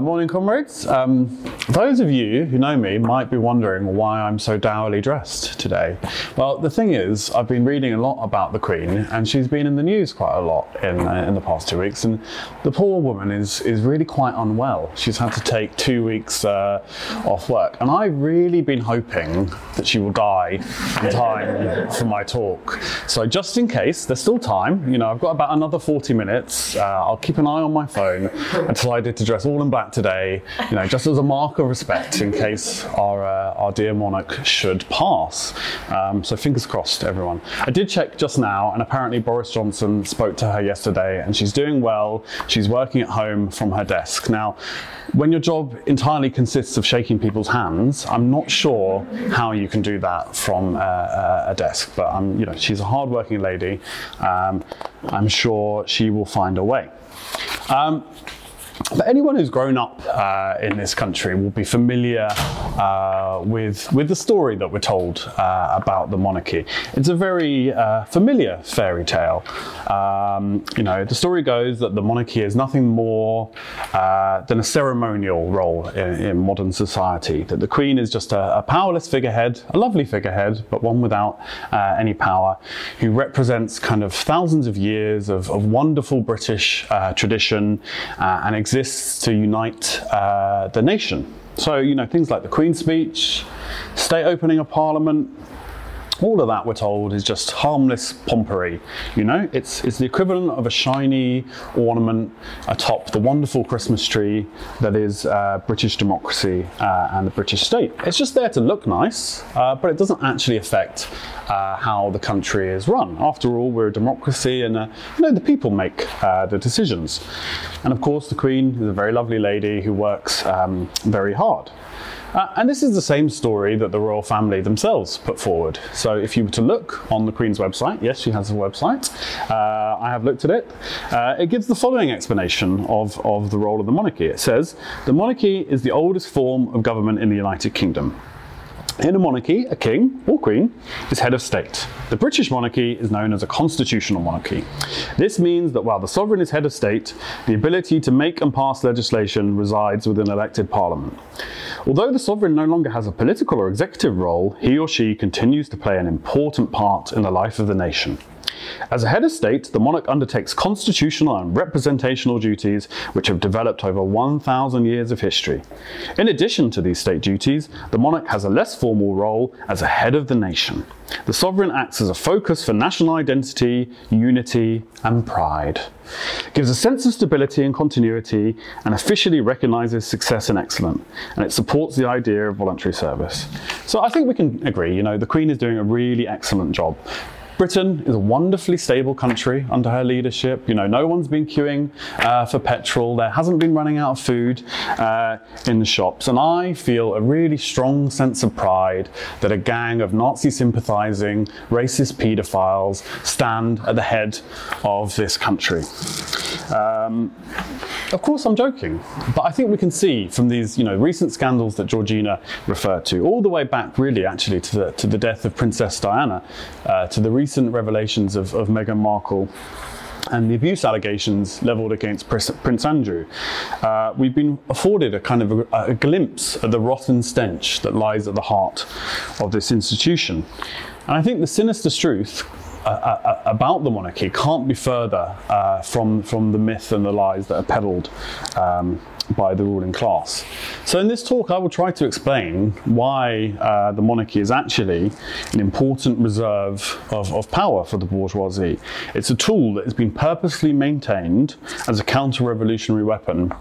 Uh, morning, comrades. Um, those of you who know me might be wondering why I'm so dourly dressed today. Well, the thing is, I've been reading a lot about the Queen, and she's been in the news quite a lot in uh, in the past two weeks. And the poor woman is is really quite unwell. She's had to take two weeks uh, off work, and I've really been hoping that she will die in time for my talk. So just in case, there's still time. You know, I've got about another 40 minutes. Uh, I'll keep an eye on my phone until I did to dress all in black today, you know, just as a mark of respect in case our, uh, our dear monarch should pass. Um, so fingers crossed, everyone. I did check just now, and apparently Boris Johnson spoke to her yesterday, and she's doing well. She's working at home from her desk. Now, when your job entirely consists of shaking people's hands, I'm not sure how you can do that from uh, a desk. But um, you know, she's a hardworking lady. Um, I'm sure she will find a way. Um, but anyone who's grown up uh, in this country will be familiar uh, with with the story that we're told uh, about the monarchy. It's a very uh, familiar fairy tale. Um, you know, the story goes that the monarchy is nothing more uh, than a ceremonial role in, in, modern society. That the queen is just a, a, powerless figurehead, a lovely figurehead, but one without uh, any power, who represents kind of thousands of years of, of wonderful British tradition and exists to unite uh, the nation. So, you know, things like the Queen's speech, state opening of Parliament, all of that we're told is just harmless pompery. You know, it's it's the equivalent of a shiny ornament atop the wonderful Christmas tree that is uh, British democracy uh, and the British state. It's just there to look nice, uh, but it doesn't actually affect uh, how the country is run. After all, we're a democracy, and uh, you know the people make uh, the decisions. And of course, the Queen is a very lovely lady who works um, very hard. Uh, and this is the same story that the royal family themselves put forward. So if you were to look on the Queen's website, yes, she has a website, uh, I have looked at it, uh, it gives the following explanation of, of the role of the monarchy. It says, the monarchy is the oldest form of government in the United Kingdom. In a monarchy, a king or queen is head of state. The British monarchy is known as a constitutional monarchy. This means that while the sovereign is head of state, the ability to make and pass legislation resides within elected parliament. Although the sovereign no longer has a political or executive role, he or she continues to play an important part in the life of the nation. As a head of state, the monarch undertakes constitutional and representational duties which have developed over 1,000 years of history. In addition to these state duties, the monarch has a less formal role as a head of the nation. The sovereign acts as a focus for national identity, unity, and pride. It gives a sense of stability and continuity and officially recognises success and excellence. And it supports the idea of voluntary service. So I think we can agree, you know, the Queen is doing a really excellent job. Britain is a wonderfully stable country under her leadership. You know, no one's been queuing uh, for petrol. There hasn't been running out of food uh, in the shops. And I feel a really strong sense of pride that a gang of Nazi sympathizing, racist paedophiles stand at the head of this country. Um, of course, I'm joking, but I think we can see from these, you know, recent scandals that Georgina referred to, all the way back, really, actually, to the to the death of Princess Diana, uh, to the recent revelations of, of Meghan Markle and the abuse allegations levelled against Prince Andrew, uh, we've been afforded a kind of a, a, glimpse of the rotten stench that lies at the heart of this institution. And I think the sinister truth uh, about the monarchy can't be further uh, from, from the myth and the lies that are peddled um, by the ruling class. So, in this talk, I will try to explain why uh, the monarchy is actually an important reserve of, of power for the bourgeoisie. It's a tool that has been purposely maintained as a counter revolutionary weapon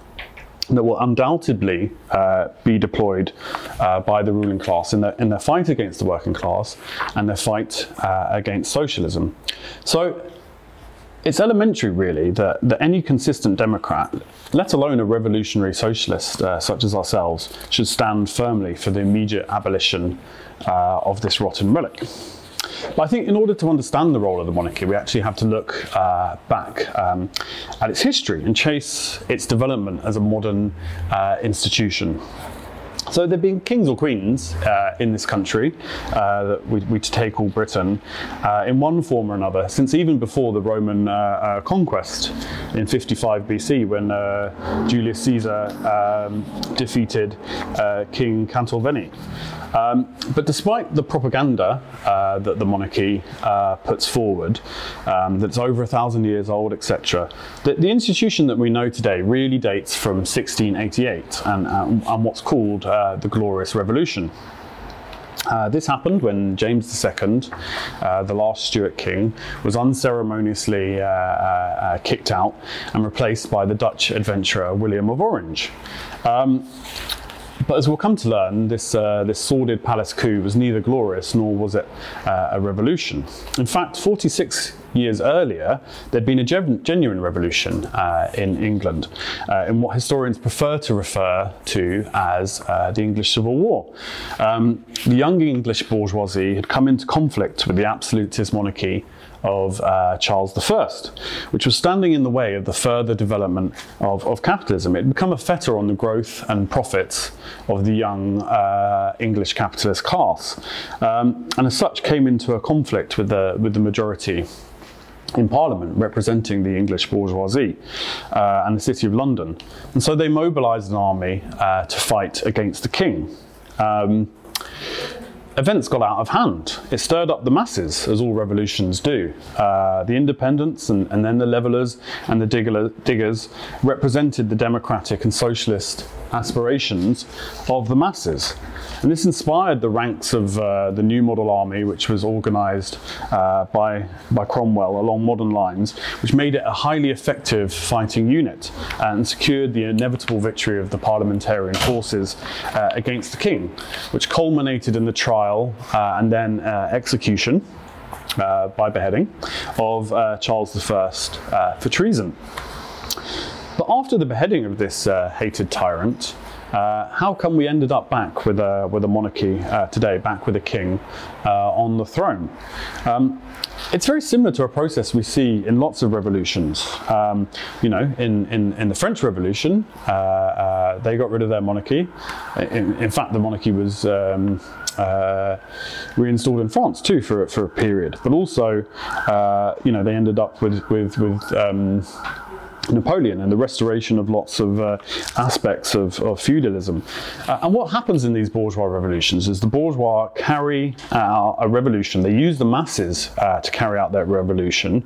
that will undoubtedly uh, be deployed uh, by the ruling class in their, in their fight against the working class and their fight uh, against socialism. So, it's elementary, really, that, that any consistent Democrat, let alone a revolutionary socialist uh, such as ourselves, should stand firmly for the immediate abolition uh, of this rotten relic. But I think in order to understand the role of the monarchy, we actually have to look uh, back um, at its history and chase its development as a modern uh, institution. So there have been kings or queens uh, in this country uh, that we, we take all Britain uh, in one form or another since even before the Roman uh, uh, conquest in 55 BC when uh, Julius Caesar um, defeated King Cantalveni. Um, but despite the propaganda uh, that the monarchy uh, puts forward, um, that's over a thousand years old, etc., the, the, institution that we know today really dates from 1688 and, and what's called uh, the Glorious Revolution. Uh, this happened when James II, uh, the last Stuart king, was unceremoniously uh, uh kicked out and replaced by the Dutch adventurer William of Orange. Um, but as we'll come to learn, this, uh, this sordid palace coup was neither glorious nor was it uh, a revolution. In fact, 46 years earlier, there'd been a genuine revolution uh, in England, uh, in what historians prefer to refer to as uh, the English Civil War. Um, the young English bourgeoisie had come into conflict with the absolutist monarchy of uh, Charles I, which was standing in the way of the further development of, of capitalism. It had become a fetter on the growth and profits of the young uh, English capitalist class, um, and as such came into a conflict with the, with the majority in Parliament representing the English bourgeoisie uh, and the City of London. And so they mobilised an army uh, to fight against the king. Um, events got out of hand. It stirred up the masses, as all revolutions do. Uh, the independents and, and, then the levelers and the digger, diggers represented the democratic and socialist aspirations of the masses. And this inspired the ranks of uh, the new model army, which was organised uh, by, by Cromwell along modern lines, which made it a highly effective fighting unit and secured the inevitable victory of the parliamentarian forces uh, against the king, which culminated in the trial uh, and then uh, execution. Uh, by beheading of Charles I for treason. But after the beheading of this hated tyrant, uh, how come we ended up back with a, with a monarchy uh, today, back with a king uh, on the throne? Um, it's very similar to a process we see in lots of revolutions. Um, you know, in, in, in, the French Revolution, uh, uh, they got rid of their monarchy. In, in fact, the monarchy was um, uh, reinstalled in France too for, for a period. But also, you know, they ended up with, with, with um, Napoleon and the restoration of lots of uh, aspects of, of feudalism. Uh, and what happens in these bourgeois revolutions is the bourgeois carry out a revolution. They use the masses uh, to carry out that revolution.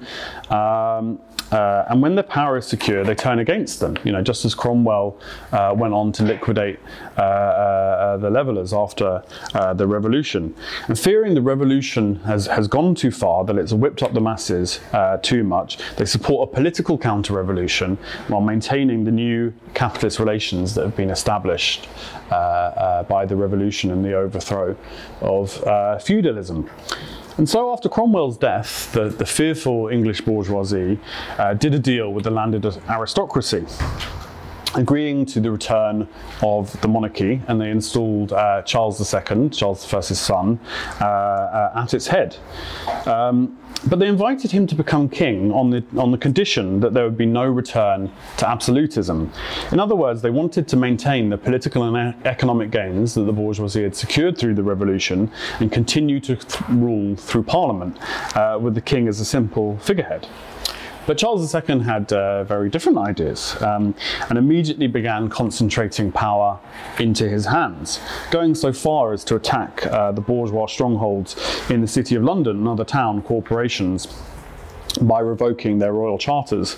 Um, uh, and when their power is secure, they turn against them. You know, just as Cromwell uh, went on to liquidate uh, uh the levelers after uh, the revolution. And fearing the revolution has, has gone too far, that it's whipped up the masses uh, too much, they support a political counter-revolution while maintaining the new capitalist relations that have been established by the revolution and the overthrow of feudalism. And so, after Cromwell's death, the, the fearful English bourgeoisie uh, did a deal with the landed aristocracy agreeing to the return of the monarchy, and they installed uh, Charles II, Charles I's son, uh, uh, at its head. Um, but they invited him to become king on the, on the condition that there would be no return to absolutism. In other words, they wanted to maintain the political and economic gains that the bourgeoisie had secured through the revolution and continue to th- rule through parliament, uh, with the king as a simple figurehead. But Charles II had uh, very different ideas um, and immediately began concentrating power into his hands, going so far as to attack uh, the bourgeois strongholds in the City of London and other town corporations by revoking their royal charters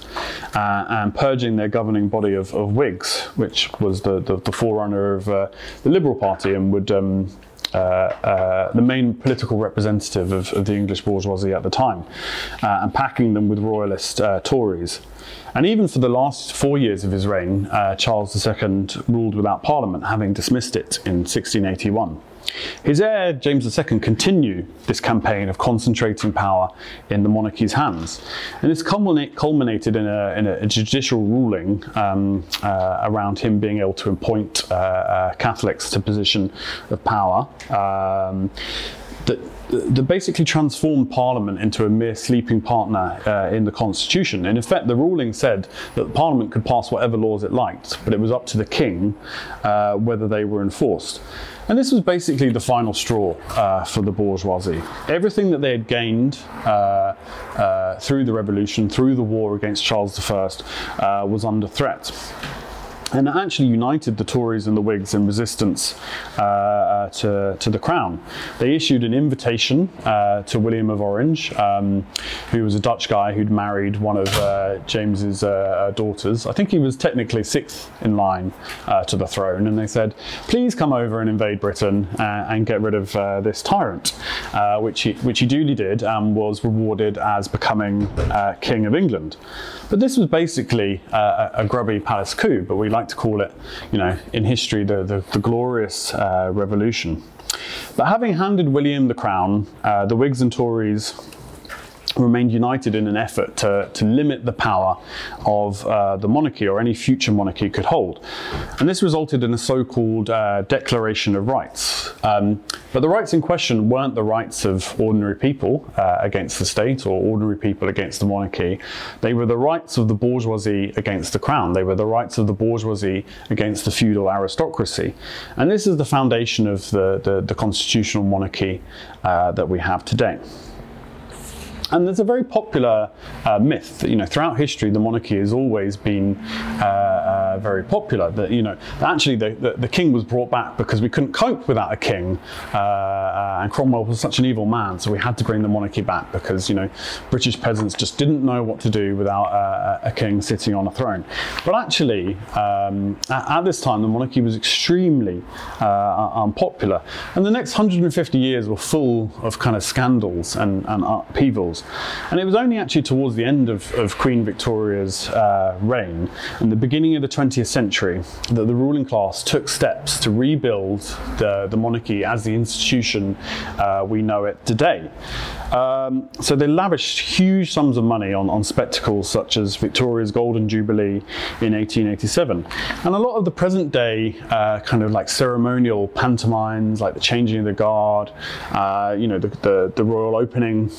uh, and purging their governing body of, of Whigs, which was the, the, the forerunner of uh, the Liberal Party and would um, uh, uh, the main political representative of, of, the English bourgeoisie at the time, uh, and packing them with royalist Tories. And even for the last four years of his reign, Charles II ruled without Parliament, having dismissed it in 1681. His heir, James II, continued this campaign of concentrating power in the monarchy's hands. And this culminated in a, in a, judicial ruling um, uh, around him being able to appoint uh, uh, Catholics to position of power. Um, that, that basically transformed Parliament into a mere sleeping partner uh, in the Constitution. In effect, the ruling said that Parliament could pass whatever laws it liked, but it was up to the King uh, whether they were enforced. And this was basically the final straw uh, for the bourgeoisie. Everything that they had gained uh, uh, through the revolution, through the war against Charles I, uh, was under threat and it actually united the Tories and the Whigs in resistance uh, uh, to, to the crown. They issued an invitation uh, to William of Orange, um, who was a Dutch guy who'd married one of uh, James's uh, daughters. I think he was technically sixth in line uh, to the throne, and they said, "Please come over and invade Britain and get rid of this tyrant," which he which he duly did and was rewarded as becoming king of England. But this was basically a, a grubby palace coup, but we like to call it, you know, in history, the, the, the glorious uh, revolution. But having handed William the crown, uh, the Whigs and Tories remained united in an effort to, to limit the power of uh, the monarchy or any future monarchy could hold. And this resulted in a so called uh, Declaration of Rights. Um, but the rights in question weren't the rights of ordinary people uh, against the state or ordinary people against the monarchy. They were the rights of the bourgeoisie against the crown. They were the rights of the bourgeoisie against the feudal aristocracy. And this is the foundation of the, the, the constitutional monarchy uh, that we have today. And there's a very popular uh, myth that, you know, throughout history, the monarchy has always been uh, uh, very popular. That, you know, actually the, the, the, king was brought back because we couldn't cope without a king. Uh, uh, and Cromwell was such an evil man, so we had to bring the monarchy back because, you know, British peasants just didn't know what to do without uh, a king sitting on a throne. But actually, um, at, at, this time, the monarchy was extremely unpopular. And the next 150 years were full of kind of scandals and, and upheavals and it was only actually towards the end of, of Queen Victoria's uh, reign, and the beginning of the 20th century, that the ruling class took steps to rebuild the, the monarchy as the institution uh, we know it today. Um, so they lavished huge sums of money on, on spectacles such as Victoria's Golden Jubilee in 1887. And a lot of the present day uh, kind of like ceremonial pantomimes, like the changing of the guard, uh, you know, the, the, the royal opening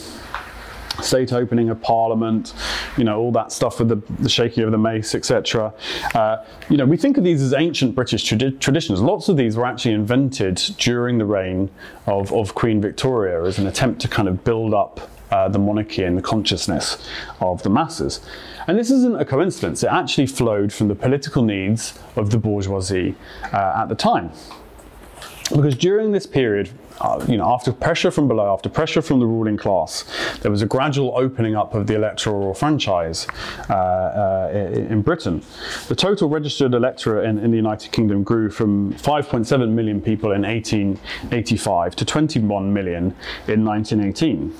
state opening of parliament, you know, all that stuff with the, the shaking of the mace, etc. Uh, you know, we think of these as ancient British tradi- traditions. Lots of these were actually invented during the reign of, of Queen Victoria as an attempt to kind of build up uh, the monarchy and the consciousness of the masses. And this isn't a coincidence, it actually flowed from the political needs of the bourgeoisie uh, at the time. Because during this period, uh, you know, after pressure from below, after pressure from the ruling class, there was a gradual opening up of the electoral franchise uh, uh, in Britain. The total registered electorate in, in, the United Kingdom grew from 5.7 million people in 1885 to 21 million in 1918.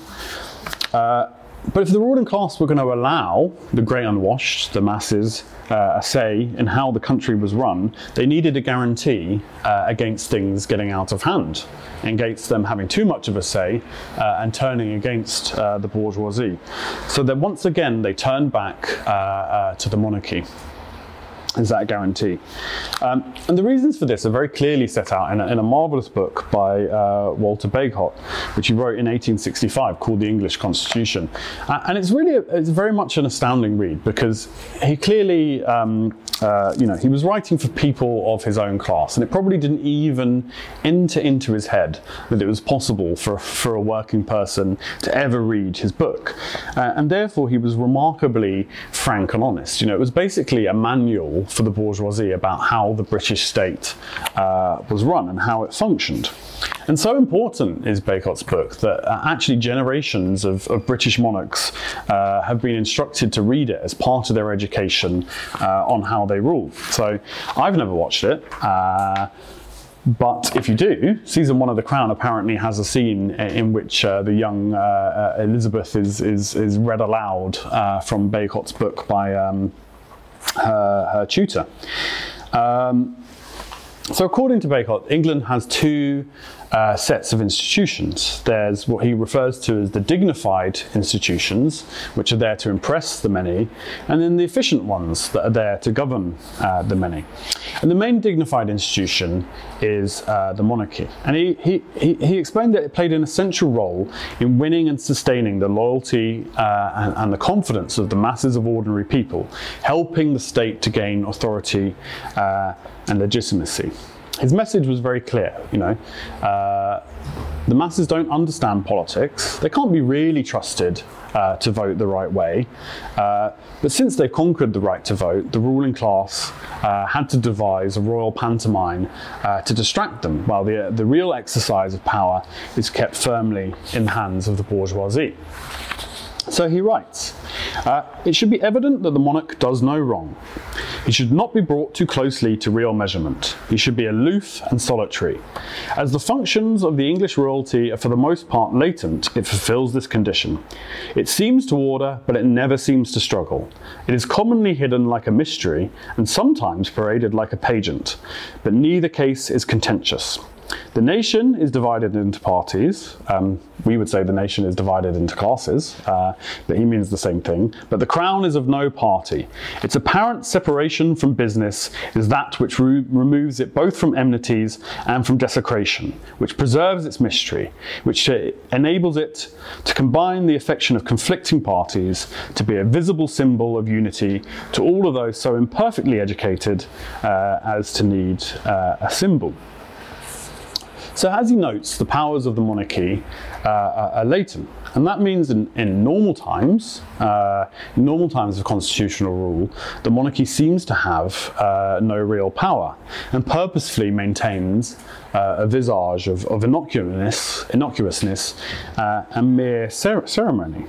But if the ruling class were going to allow the grey unwashed, the masses, uh, a say in how the country was run, they needed a guarantee uh, against things getting out of hand, against them having too much of a say uh, and turning against uh, the bourgeoisie. So that once again they turned back uh, uh, to the monarchy is that guarantee. Um, and the reasons for this are very clearly set out in a, in a marvellous book by uh, Walter Bagehot, which he wrote in 1865 called The English Constitution. Uh, and it's really, a, it's very much an astounding read because he clearly, um, uh, you know, he was writing for people of his own class and it probably didn't even enter into his head that it was possible for, for a working person to ever read his book. Uh, and therefore he was remarkably frank and honest. You know, it was basically a manual for the bourgeoisie about how the British state uh, was run and how it functioned. And so important is Bagehot's book that uh, actually generations of, of British monarchs uh, have been instructed to read it as part of their education on how they rule. So I've never watched it. Uh, but if you do, season one of The Crown apparently has a scene in which uh, the young uh, uh, Elizabeth is, is, is read aloud uh, from Bagehot's book by um, her, her tutor. Um, so, according to Bagehot, England has two uh, sets of institutions. There's what he refers to as the dignified institutions, which are there to impress the many, and then the efficient ones that are there to govern uh, the many. And the main dignified institution is uh, the monarchy. And he, he, he, explained that it played an essential role in winning and sustaining the loyalty uh, and, and the confidence of the masses of ordinary people, helping the state to gain authority uh, and legitimacy his message was very clear. You know, uh, the masses don't understand politics. They can't be really trusted uh, to vote the right way. Uh, but since they've conquered the right to vote, the ruling class uh, had to devise a royal pantomime uh, to distract them, while the, the real exercise of power is kept firmly in the hands of the bourgeoisie. So he writes uh, It should be evident that the monarch does no wrong. He should not be brought too closely to real measurement. He should be aloof and solitary. As the functions of the English royalty are for the most part latent, it fulfills this condition. It seems to order, but it never seems to struggle. It is commonly hidden like a mystery, and sometimes paraded like a pageant, but neither case is contentious. The nation is divided into parties. Um, we would say the nation is divided into classes, uh, but he means the same thing. But the crown is of no party. Its apparent separation from business is that which re- removes it both from enmities and from desecration, which preserves its mystery, which enables it to combine the affection of conflicting parties to be a visible symbol of unity to all of those so imperfectly educated uh, as to need uh, a symbol. So, as he notes, the powers of the monarchy uh, are latent. And that means in, in normal times, uh, normal times of constitutional rule, the monarchy seems to have uh, no real power and purposefully maintains uh, a visage of, of innocuousness, innocuousness uh, and mere cer- ceremony.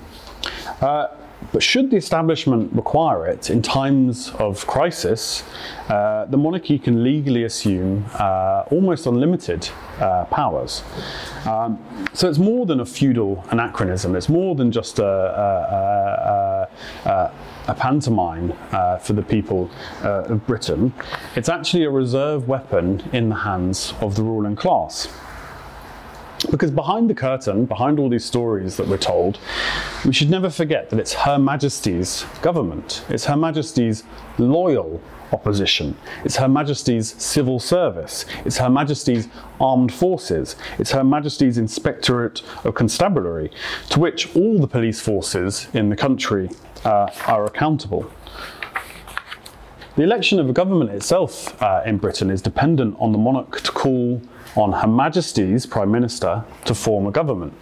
But should the establishment require it in times of crisis, uh, the monarchy can legally assume uh, almost unlimited uh, powers. Um, so it's more than a feudal anachronism, it's more than just a, a, a, a pantomime uh, for the people uh, of Britain. It's actually a reserve weapon in the hands of the ruling class. Because behind the curtain, behind all these stories that we're told, we should never forget that it's Her Majesty's government. It's Her Majesty's loyal opposition. It's Her Majesty's civil service. It's Her Majesty's armed forces. It's Her Majesty's Inspectorate of Constabulary, to which all the police forces in the country uh, are accountable. The election of a government itself uh, in Britain is dependent on the monarch to call on Her Majesty's Prime Minister to form a government.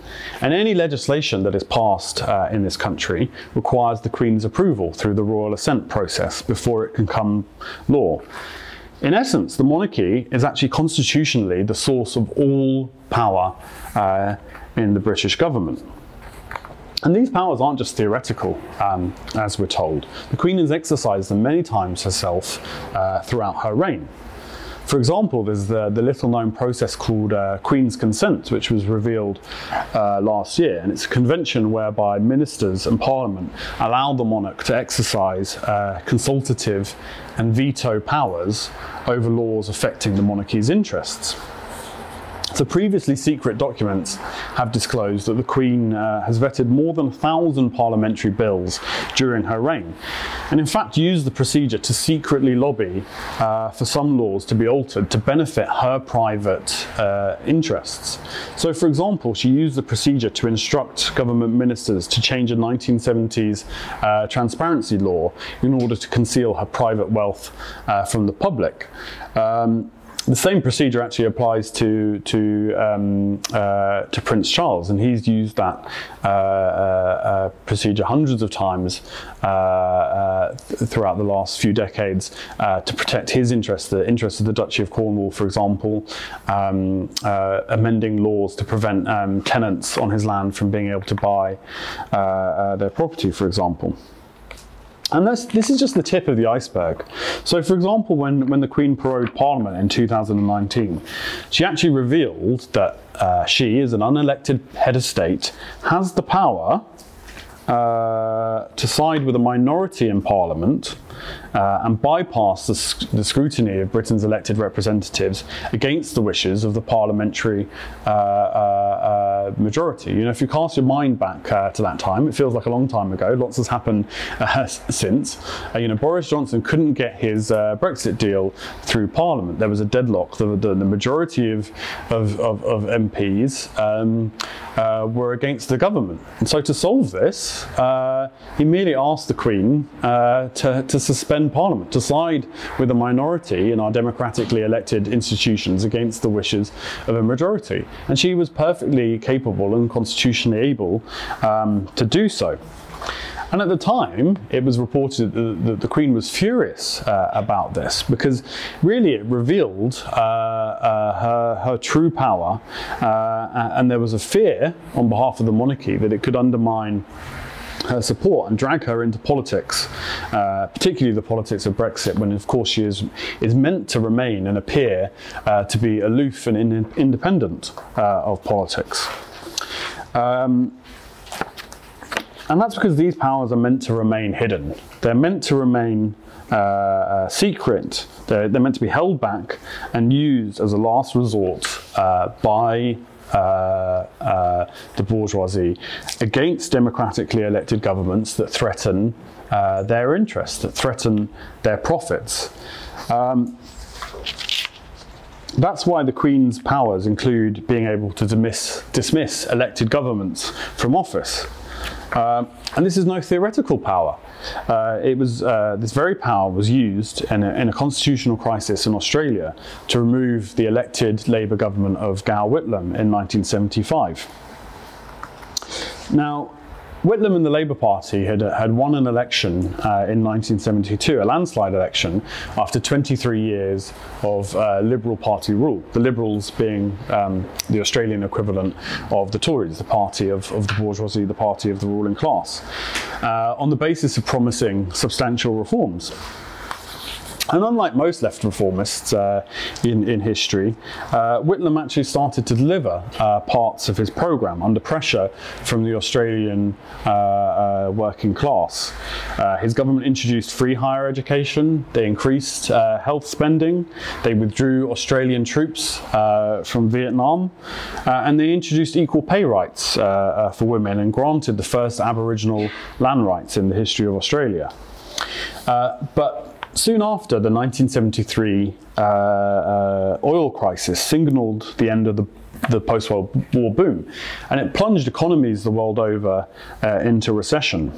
And any legislation that is passed uh, in this country requires the Queen's approval through the royal assent process before it can become law. In essence, the monarchy is actually constitutionally the source of all power uh, in the British government. And these powers aren't just theoretical, um, as we're told. The Queen has exercised them many times herself uh, throughout her reign. For example, there's the, the little known process called uh, Queen's Consent, which was revealed uh, last year. And it's a convention whereby ministers and parliament allow the monarch to exercise uh, consultative and veto powers over laws affecting the monarchy's interests. So previously secret documents have disclosed that the Queen uh, has vetted more than a thousand parliamentary bills during her reign, and in fact used the procedure to secretly lobby uh, for some laws to be altered to benefit her private uh, interests. So for example, she used the procedure to instruct government ministers to change a 1970s uh, transparency law in order to conceal her private wealth uh, from the public. Um, the same procedure actually applies to to um, uh, to Prince Charles, and he's used that uh, uh, uh procedure hundreds of times uh, uh, throughout the last few decades to protect his interests, the interests of the Duchy of Cornwall, for example, um, amending laws to prevent um, tenants on his land from being able to buy their property, for example. And this, this is just the tip of the iceberg. So, for example, when, when the Queen prorogued Parliament in 2019, she actually revealed that uh, she, as an unelected head of state, has the power uh, to side with a minority in Parliament uh, and bypass the, the, scrutiny of Britain's elected representatives against the wishes of the parliamentary uh, uh, uh majority. You know, if you cast your mind back uh, to that time, it feels like a long time ago. Lots has happened since. you know, Boris Johnson couldn't get his Brexit deal through Parliament. There was a deadlock. The, the, the majority of, of, of, of MPs um, were against the government. And so to solve this, he merely asked the Queen to, to suspend Parliament, to side with a minority in our democratically elected institutions against the wishes of a majority. And she was perfectly capable and constitutionally able um, to do so. And at the time, it was reported that the Queen was furious uh, about this because really it revealed uh, uh, her, her, true power, uh, and there was a fear on behalf of the monarchy that it could undermine her support and drag her into politics, uh, particularly the politics of Brexit, when of course she is, is meant to remain and appear uh, to be aloof and in, independent uh, of politics. Um, and that's because these powers are meant to remain hidden. They're meant to remain uh, uh, secret. They're, they're, meant to be held back and used as a last resort uh, by the bourgeoisie against democratically elected governments that threaten uh, their interests, that threaten their profits. Um, that's why the Queen's powers include being able to dismiss, dismiss elected governments from office. Um, and this is no theoretical power. Uh, it was uh, this very power was used in a, in a, constitutional crisis in Australia to remove the elected Labour government of Gough Whitlam in 1975. Now, Whitlam and the Labour Party had, had won an election uh, in 1972, a landslide election, after 23 years of uh, Liberal Party rule. The Liberals being um, the Australian equivalent of the Tories, the party of, of the bourgeoisie, the party of the ruling class, uh, on the basis of promising substantial reforms. And unlike most left reformists uh, in, in history, uh, Whitlam actually started to deliver uh, parts of his programme under pressure from the Australian uh, uh, working class. Uh, his government introduced free higher education, they increased health spending, they withdrew Australian troops from Vietnam, and they introduced equal pay rights for women and granted the first Aboriginal land rights in the history of Australia. but Soon after, the 1973 uh, uh, oil crisis signalled the end of the the post-World War boom, and it plunged economies the world over uh, into recession.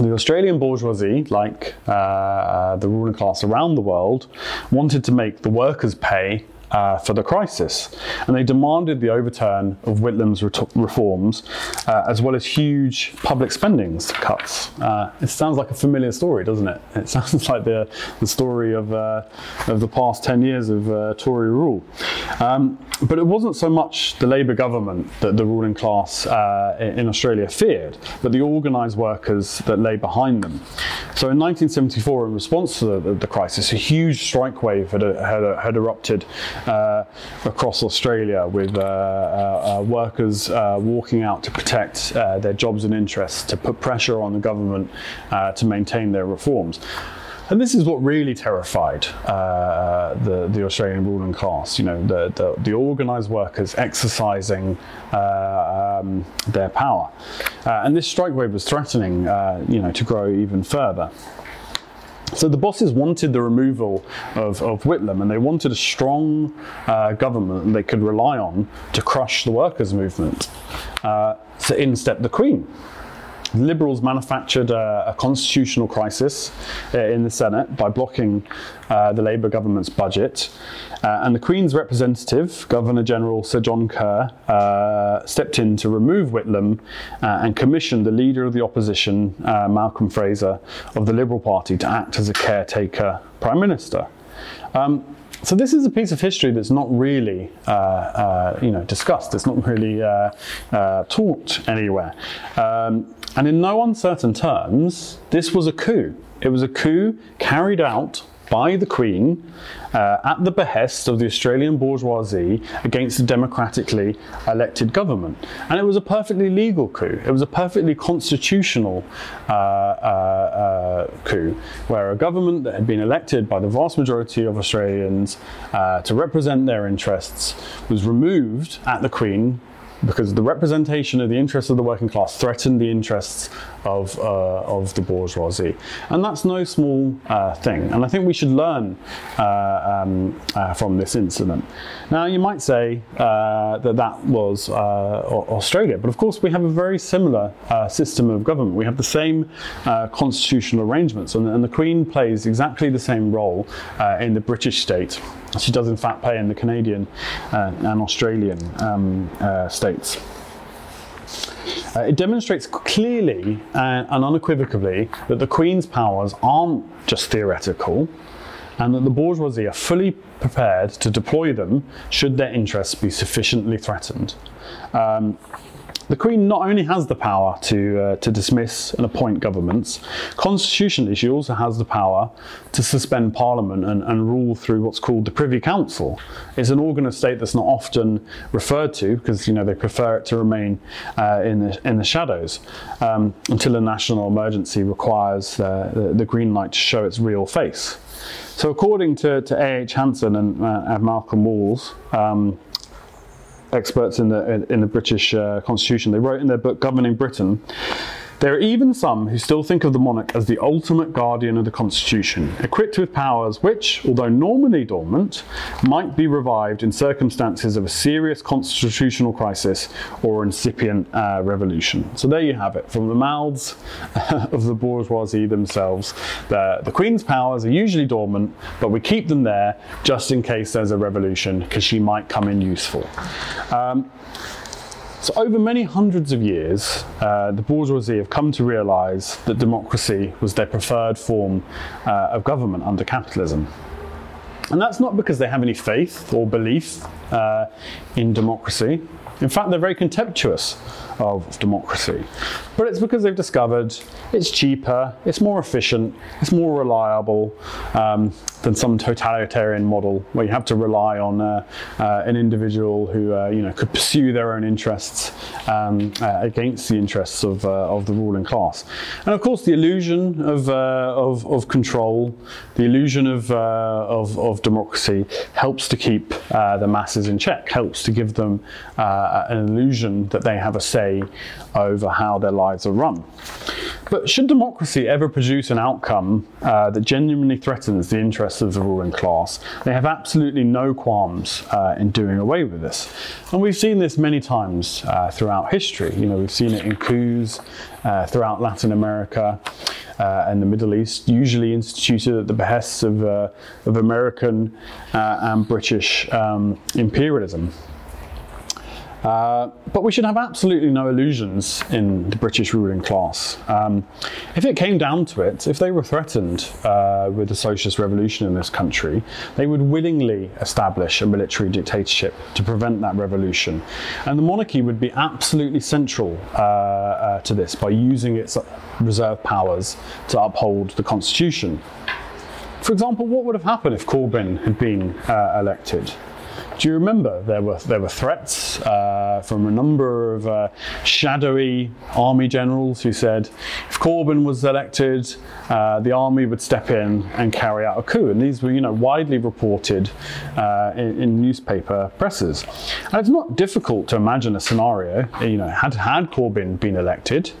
The Australian bourgeoisie, like uh, uh, the ruling class around the world, wanted to make the workers pay uh, for the crisis. And they demanded the overturn of Whitlam's reforms, uh, as well as huge public spending cuts. Uh, it sounds like a familiar story, doesn't it? It sounds like the, the story of, uh, of the past 10 years of uh, Tory rule. Um, but it wasn't so much the Labour government that the ruling class uh, in Australia feared, but the organised workers that lay behind them. So in 1974, in response to the, the crisis, a huge strike wave had, had, had erupted across Australia with uh, uh, workers walking out to protect their jobs and interests, to put pressure on the government to maintain their reforms. And this is what really terrified uh, the, the Australian ruling class, you know, the, the, the organised workers exercising uh, um, their power. Uh, and this strike wave was threatening, you know, to grow even further. So the bosses wanted the removal of, of Whitlam and they wanted a strong uh, government they could rely on to crush the workers' movement. Uh, so in stepped the Queen. Liberals manufactured a, a constitutional crisis uh, in the Senate by blocking uh, the Labour government's budget. Uh, and the Queen's representative, Governor General Sir John Kerr, uh, stepped in to remove Whitlam uh, and commissioned the leader of the opposition, Malcolm Fraser, of the Liberal Party to act as a caretaker Prime Minister. Um, so this is a piece of history that's not really, uh, uh, you know, discussed. It's not really uh, uh taught anywhere. Um, and in no uncertain terms, this was a coup. It was a coup carried out by the Queen uh, at the behest of the Australian bourgeoisie against a democratically elected government. And it was a perfectly legal coup. It was a perfectly constitutional uh, uh, uh coup, where a government that had been elected by the vast majority of Australians uh, to represent their interests was removed at the Queen because the representation of the interests of the working class threatened the interests of, uh, of the bourgeoisie. And that's no small uh, thing. And I think we should learn uh, um, uh, from this incident. Now, you might say uh, that that was uh, Australia, but of course, we have a very similar system of government. We have the same constitutional arrangements, and, and, the Queen plays exactly the same role in the British state. She does, in fact, play in the Canadian and Australian um, states. Uh, it demonstrates clearly uh, and unequivocally that the Queen's powers aren't just theoretical and that the bourgeoisie are fully prepared to deploy them should their interests be sufficiently threatened. Um, the Queen not only has the power to, uh, to dismiss and appoint governments, constitutionally she also has the power to suspend Parliament and, and rule through what's called the Privy Council. It's an organ of state that's not often referred to because you know they prefer it to remain uh, in, the, in the shadows um, until a national emergency requires the, the green light to show its real face. So according to, to A.H. Hanson and, uh, Malcolm Walles, um, experts in the in the British uh, Constitution. They wrote in their book Governing Britain there are even some who still think of the monarch as the ultimate guardian of the Constitution, equipped with powers which, although normally dormant, might be revived in circumstances of a serious constitutional crisis or incipient uh, revolution. So there you have it, from the mouths of the bourgeoisie themselves. The, the Queen's powers are usually dormant, but we keep them there just in case there's a revolution, because she might come in useful. Um, so, over many hundreds of years, uh, the bourgeoisie have come to realise that democracy was their preferred form uh, of government under capitalism. And that's not because they have any faith or belief uh, in democracy. In fact, they're very contemptuous of democracy. But it's because they've discovered it's cheaper, it's more efficient, it's more reliable um, than some totalitarian model where you have to rely on uh, uh, an individual who uh, you know could pursue their own interests um, uh, against the interests of, uh, of the ruling class. And of course, the illusion of, uh, of, of, control, the illusion of, of, of, democracy helps to keep the masses in check, helps to give them an illusion that they have a say over how their lives are run. But should democracy ever produce an outcome uh, that genuinely threatens the interests of the ruling class, they have absolutely no qualms uh, in doing away with this. And we've seen this many times uh, throughout history. You know, we've seen it in coups uh, throughout Latin America. Uh, and the Middle East, usually instituted at the behests of, uh, of American and British um, imperialism. Uh, but we should have absolutely no illusions in the British ruling class. Um, if it came down to it, if they were threatened uh, with a socialist revolution in this country, they would willingly establish a military dictatorship to prevent that revolution. And the monarchy would be absolutely central uh, uh to this by using its reserve powers to uphold the constitution. For example, what would have happened if Corbyn had been uh, elected? Do you remember there were there were threats uh, from a number of uh, shadowy army generals who said if Corbyn was elected, uh, the army would step in and carry out a coup, and these were you know widely reported uh, in, in, newspaper presses. And it's not difficult to imagine a scenario. You know, had had Corbyn been elected,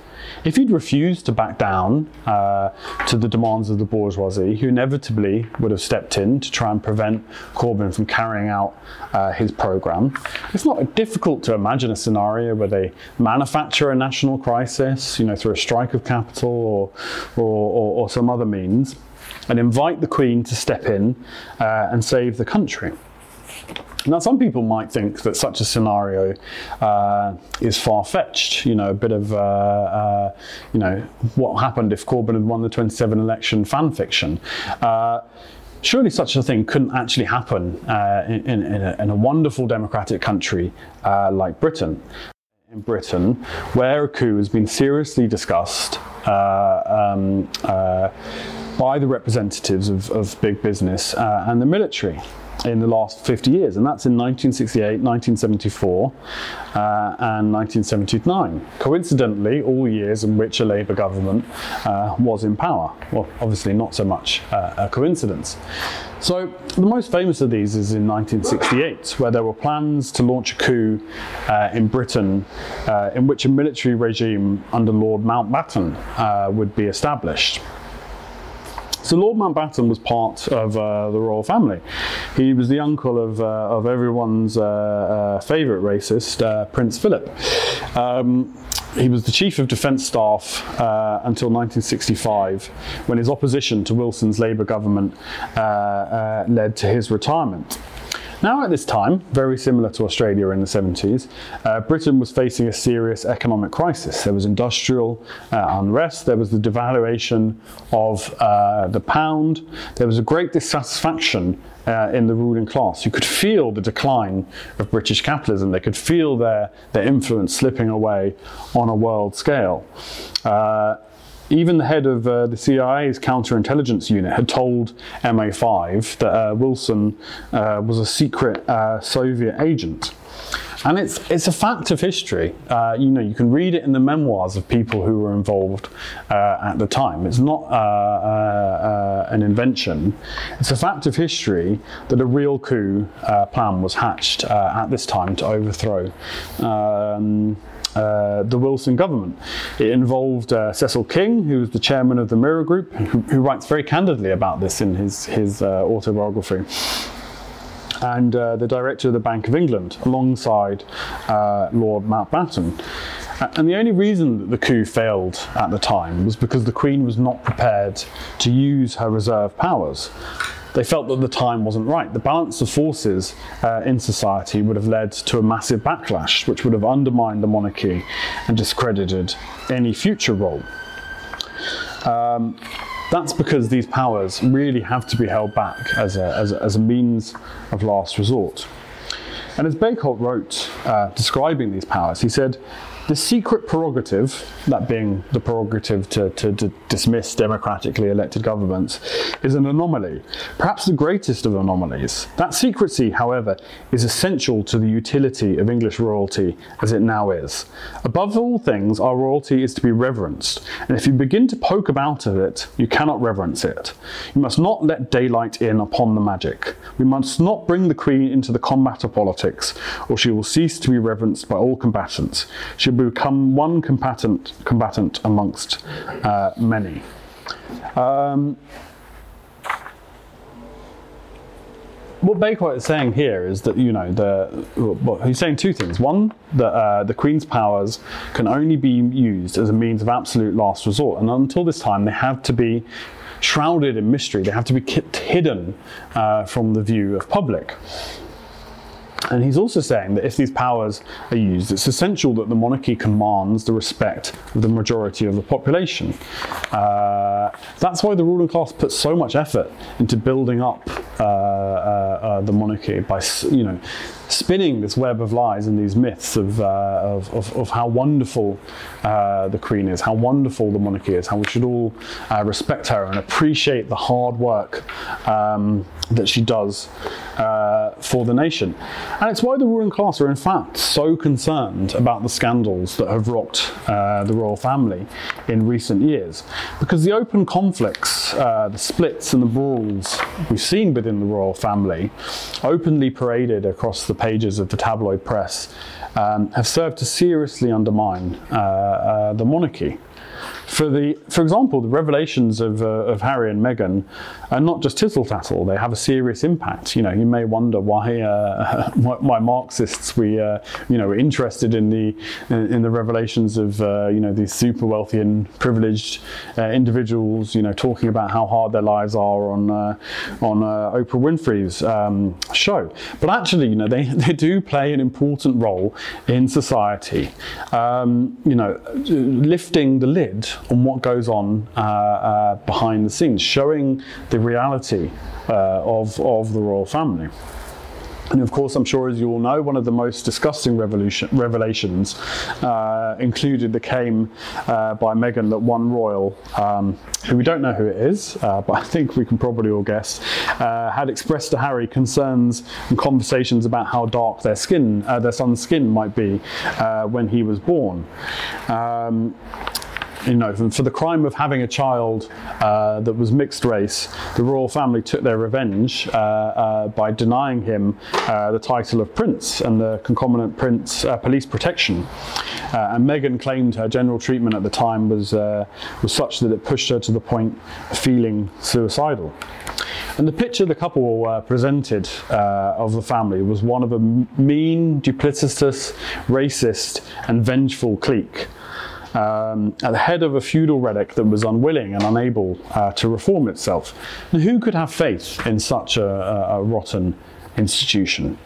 if he'd refused to back down uh, to the demands of the bourgeoisie, who inevitably would have stepped in to try and prevent Corbyn from carrying out uh, his programme, it's not difficult to imagine a scenario where they manufacture a national crisis, you know, through a strike of capital or, or, or, or some other means, and invite the Queen to step in uh, and save the country. Now, some people might think that such a scenario uh, is far fetched. You know, a bit of, uh, uh, you know, what happened if Corbyn had won the 27 election fan fiction. Uh, surely such a thing couldn't actually happen uh, in, in, in, a, in, a, wonderful democratic country uh, like Britain. In Britain, where a coup has been seriously discussed, um, by the representatives of, of big business and the military in the last 50 years, and that's in 1968, 1974, uh, and 1979. Coincidentally, all years in which a Labour government uh, was in power. Well, obviously, not so much uh, a coincidence. So, the most famous of these is in 1968, where there were plans to launch a coup uh, in Britain uh, in which a military regime under Lord Mountbatten uh, would be established. So Lord Mountbatten was part of uh, the royal family. He was the uncle of, uh, of everyone's uh, uh favourite racist, uh, Prince Philip. Um, he was the chief of defence staff uh, until 1965, when his opposition to Wilson's Labour government led to his retirement. Now, at this time, very similar to Australia in the 70s, uh, Britain was facing a serious economic crisis. There was industrial uh, unrest, there was the devaluation of uh, the pound, there was a great dissatisfaction uh, in the ruling class. You could feel the decline of British capitalism. They could feel their, their influence slipping away on a world scale. Uh, even the head of uh, the CIA's counterintelligence unit had told MI5 that uh, Wilson uh, was a secret uh, Soviet agent. And it's, it's a fact of history. Uh, you know, you can read it in the memoirs of people who were involved uh, at the time. It's not an invention. It's a fact of history that a real coup plan was hatched at this time to overthrow um, uh, the Wilson government. It involved uh, Cecil King, who was the chairman of the Mirror Group, who, who writes very candidly about this in his, his uh, autobiography. And uh, the director of the Bank of England, alongside uh, Lord Mountbatten. And the only reason that the coup failed at the time was because the Queen was not prepared to use her reserve powers they felt that the time wasn't right. The balance of forces uh, in society would have led to a massive backlash, which would have undermined the monarchy and discredited any future role. Um, that's because these powers really have to be held back as a, as a, as a means of last resort. And as Bagehot wrote, uh, describing these powers, he said, the secret prerogative, that being the prerogative to, to, to, dismiss democratically elected governments, is an anomaly, perhaps the greatest of anomalies. That secrecy, however, is essential to the utility of English royalty as it now is. Above all things, our royalty is to be reverenced, and if you begin to poke about of it, you cannot reverence it. You must not let daylight in upon the magic. We must not bring the Queen into the combat of politics, or she will cease to be reverenced by all combatants. She become one combatant, combatant amongst uh, many. Um, what Bagehot is saying here is that you know the well, he's saying two things. One, that uh, the Queen's powers can only be used as a means of absolute last resort, and until this time, they have to be shrouded in mystery. They have to be kept hidden uh, from the view of public. And he's also saying that if these powers are used, it's essential that the monarchy commands the respect of the majority of the population. Uh, that's why the ruling class puts so much effort into building up uh, uh, uh the monarchy by, you know, spinning this web of lies and these myths of, uh, of, of, of, how wonderful uh, the Queen is, how wonderful the monarchy is, how we should all respect her and appreciate the hard work um, that she does for the nation. And it's why the ruling class are, in fact, so concerned about the scandals that have rocked the royal family in recent years. Because the open conflicts, the splits, and the brawls we've seen within the royal family, openly paraded across the pages of the tabloid press um, have served to seriously undermine uh, uh, the monarchy for the, for example, the revelations of, uh, of Harry and Meghan are not just tittle tattle; they have a serious impact. You know, you may wonder why uh, why Marxists we uh, you know are interested in the in the revelations of uh, you know these super wealthy and privileged uh, individuals. You know, talking about how hard their lives are on uh, on Oprah Winfrey's um, show. But actually, you know, they, they do play an important role in society. Um, you know, lifting the lid on what goes on uh, uh, behind the scenes, showing the reality uh, of, of the royal family. And of course, I'm sure as you all know, one of the most disgusting revelations uh, included the claim uh, by Meghan that one royal, um, who we don't know who it is, uh, but I think we can probably all guess, uh, had expressed to Harry concerns and conversations about how dark their skin, uh, their son's skin might be when he was born. Um, you know, for the crime of having a child uh, that was mixed race, the royal family took their revenge uh, uh, by denying him uh, the title of prince and the concomitant prince uh, police protection. And Meghan claimed her general treatment at the time was was such that it pushed her to the point of feeling suicidal. And the picture the couple uh, presented of the family was one of a mean, duplicitous, racist, and vengeful clique um, at the head of a feudal relic that was unwilling and unable uh, to reform itself. And who could have faith in such a, a, a rotten institution?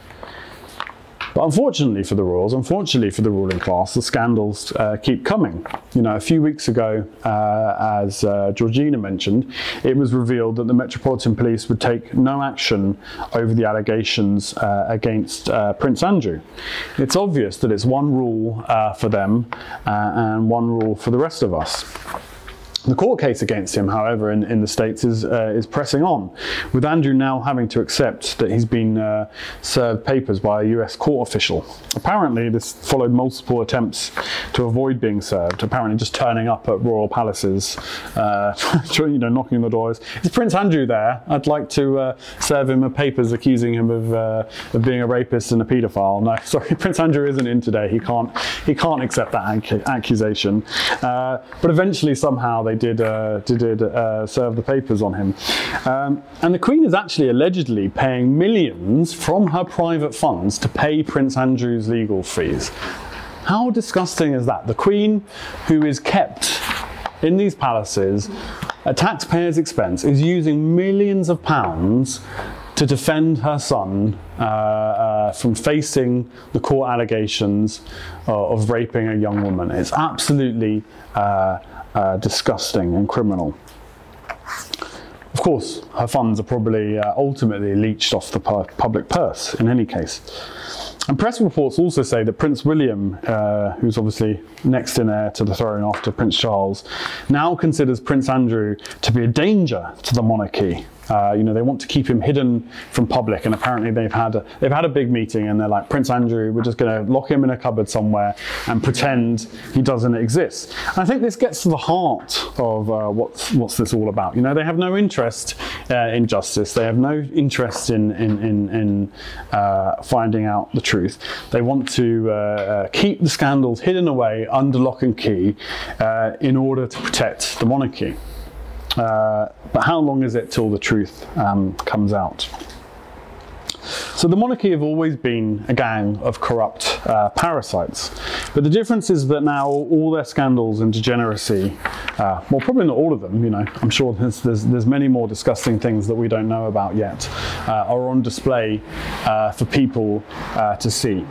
But unfortunately for the royals, unfortunately for the ruling class, the scandals uh, keep coming. You know, a few weeks ago, uh, as uh, Georgina mentioned, it was revealed that the Metropolitan Police would take no action over the allegations uh, against uh, Prince Andrew. It's obvious that it's one rule uh, for them and one rule for the rest of us. The court case against him, however, in, in the States is, uh, is pressing on, with Andrew now having to accept that he's been uh, served papers by a US court official. Apparently, this followed multiple attempts to avoid being served, apparently just turning up at royal palaces, uh, you know, knocking on the doors. Is Prince Andrew there? I'd like to uh, serve him papers accusing him of, uh, of being a rapist and a paedophile. No, sorry, Prince Andrew isn't in today. He can't, he can't accept that accusation. Uh, but eventually, somehow, they did uh, did uh, serve the papers on him. Um, and the Queen is actually allegedly paying millions from her private funds to pay Prince Andrew's legal fees. How disgusting is that? The Queen, who is kept in these palaces at taxpayers' expense, is using millions of pounds to defend her son uh, uh, from facing the court allegations uh, of raping a young woman. It's absolutely uh, disgusting and criminal. Of course, her funds are probably uh, ultimately leached off the pu- public purse in any case. And press reports also say that Prince William, uh, who's obviously next in heir to the throne after Prince Charles, now considers Prince Andrew to be a danger to the monarchy uh, you know, they want to keep him hidden from public, and apparently they've had a, they've had a big meeting, and they're like, Prince Andrew, we're just going to lock him in a cupboard somewhere and pretend he doesn't exist. And I think this gets to the heart of uh, what's what's this all about. You know, they have no interest uh, in justice. They have no interest in in in, in uh, finding out the truth. They want to uh, keep the scandals hidden away under lock and key in order to protect the monarchy. Uh, but how long is it till the truth um, comes out? So the monarchy have always been a gang of corrupt uh, parasites. But the difference is that now all their scandals and degeneracy, uh, well, probably not all of them, you know, I'm sure there's, there's, there's many more disgusting things that we don't know about yet, uh, are on display uh, for people uh, to see.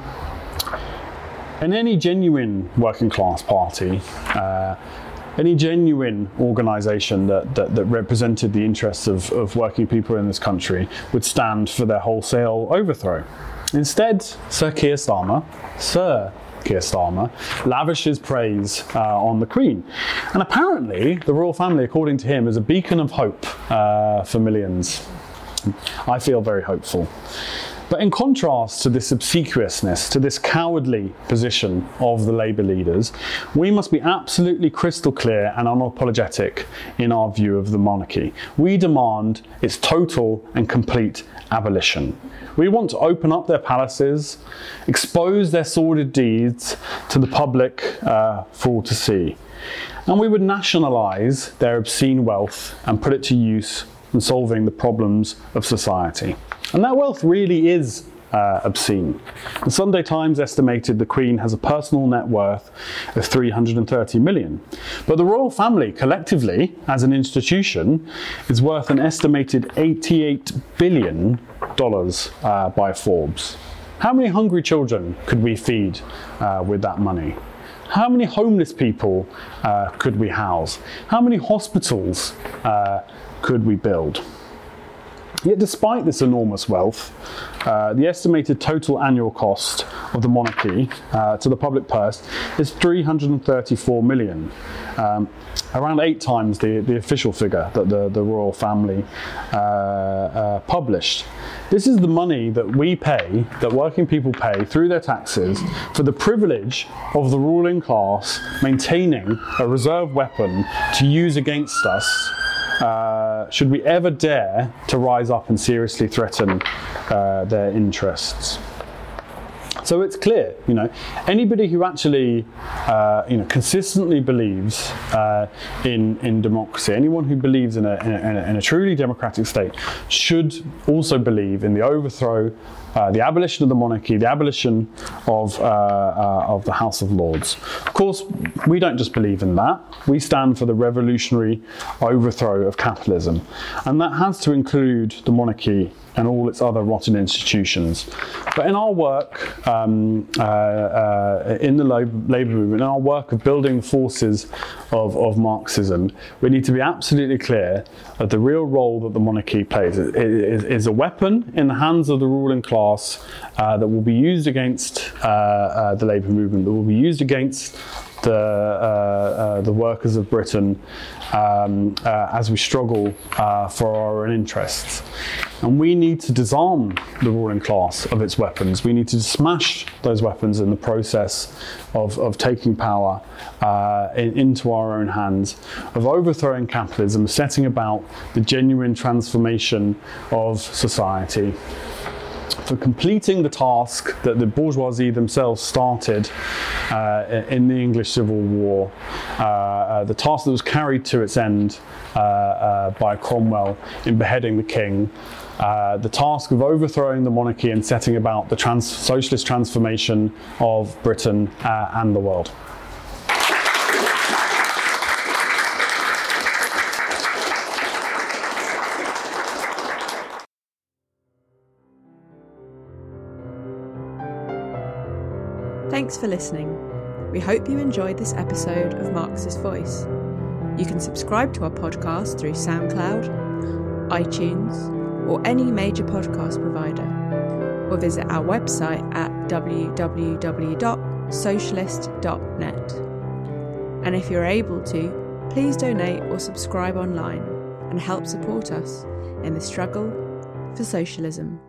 In any genuine working class party, any genuine organisation that, that, that, represented the interests of, of working people in this country would stand for their wholesale overthrow. Instead, Sir Keir Starmer, Sir Keir Starmer, lavishes praise uh, on the Queen. And apparently, the royal family, according to him, is a beacon of hope uh, for millions. I feel very hopeful. But in contrast to this obsequiousness, to this cowardly position of the Labour leaders, we must be absolutely crystal clear and unapologetic in our view of the monarchy. We demand its total and complete abolition. We want to open up their palaces, expose their sordid deeds to the public uh, for all to see. And we would nationalise their obscene wealth and put it to use in solving the problems of society. And that wealth really is uh, obscene. The Sunday Times estimated the Queen has a personal net worth of 330 million. But the royal family, collectively, as an institution, is worth an estimated 88 billion dollars uh, by Forbes. How many hungry children could we feed uh, with that money? How many homeless people uh, could we house? How many hospitals uh, could we build? Yet, despite this enormous wealth, uh, the estimated total annual cost of the monarchy uh, to the public purse is 334 million, um, around eight times the, the official figure that the, the royal family uh, uh published. This is the money that we pay, that working people pay through their taxes, for the privilege of the ruling class maintaining a reserve weapon to use against us uh, should we ever dare to rise up and seriously threaten uh, their interests. So it's clear, you know, anybody who actually, uh, you know, consistently believes uh, in in democracy, anyone who believes in a, in a, in a truly democratic state, should also believe in the overthrow uh, the abolition of the monarchy, the abolition of, uh, uh, of the House of Lords. Of course, we don't just believe in that, we stand for the revolutionary overthrow of capitalism. And that has to include the monarchy and all its other rotten institutions. But in our work, um, uh, uh, in the labour movement, in our work of building forces of, of Marxism, we need to be absolutely clear that the real role that the monarchy plays is, is a weapon in the hands of the ruling class uh, that will be used against uh, uh, the labour movement, that will be used against the, uh, the workers of Britain um, as we struggle for our own interests. And we need to disarm the ruling class of its weapons. We need to smash those weapons in the process of, of taking power uh, in, into our own hands, of overthrowing capitalism, setting about the genuine transformation of society for completing the task that the bourgeoisie themselves started uh, in the English Civil War, uh, uh, the task that was carried to its end uh, uh, by Cromwell in beheading the king. Uh, the task of overthrowing the monarchy and setting about the trans- socialist transformation of Britain and the world. Thanks for listening. We hope you enjoyed this episode of Marxist Voice. You can subscribe to our podcast through SoundCloud, iTunes, or any major podcast provider, or visit our website at www.socialist.net. And if you're able to, please donate or subscribe online and help support us in the struggle for socialism.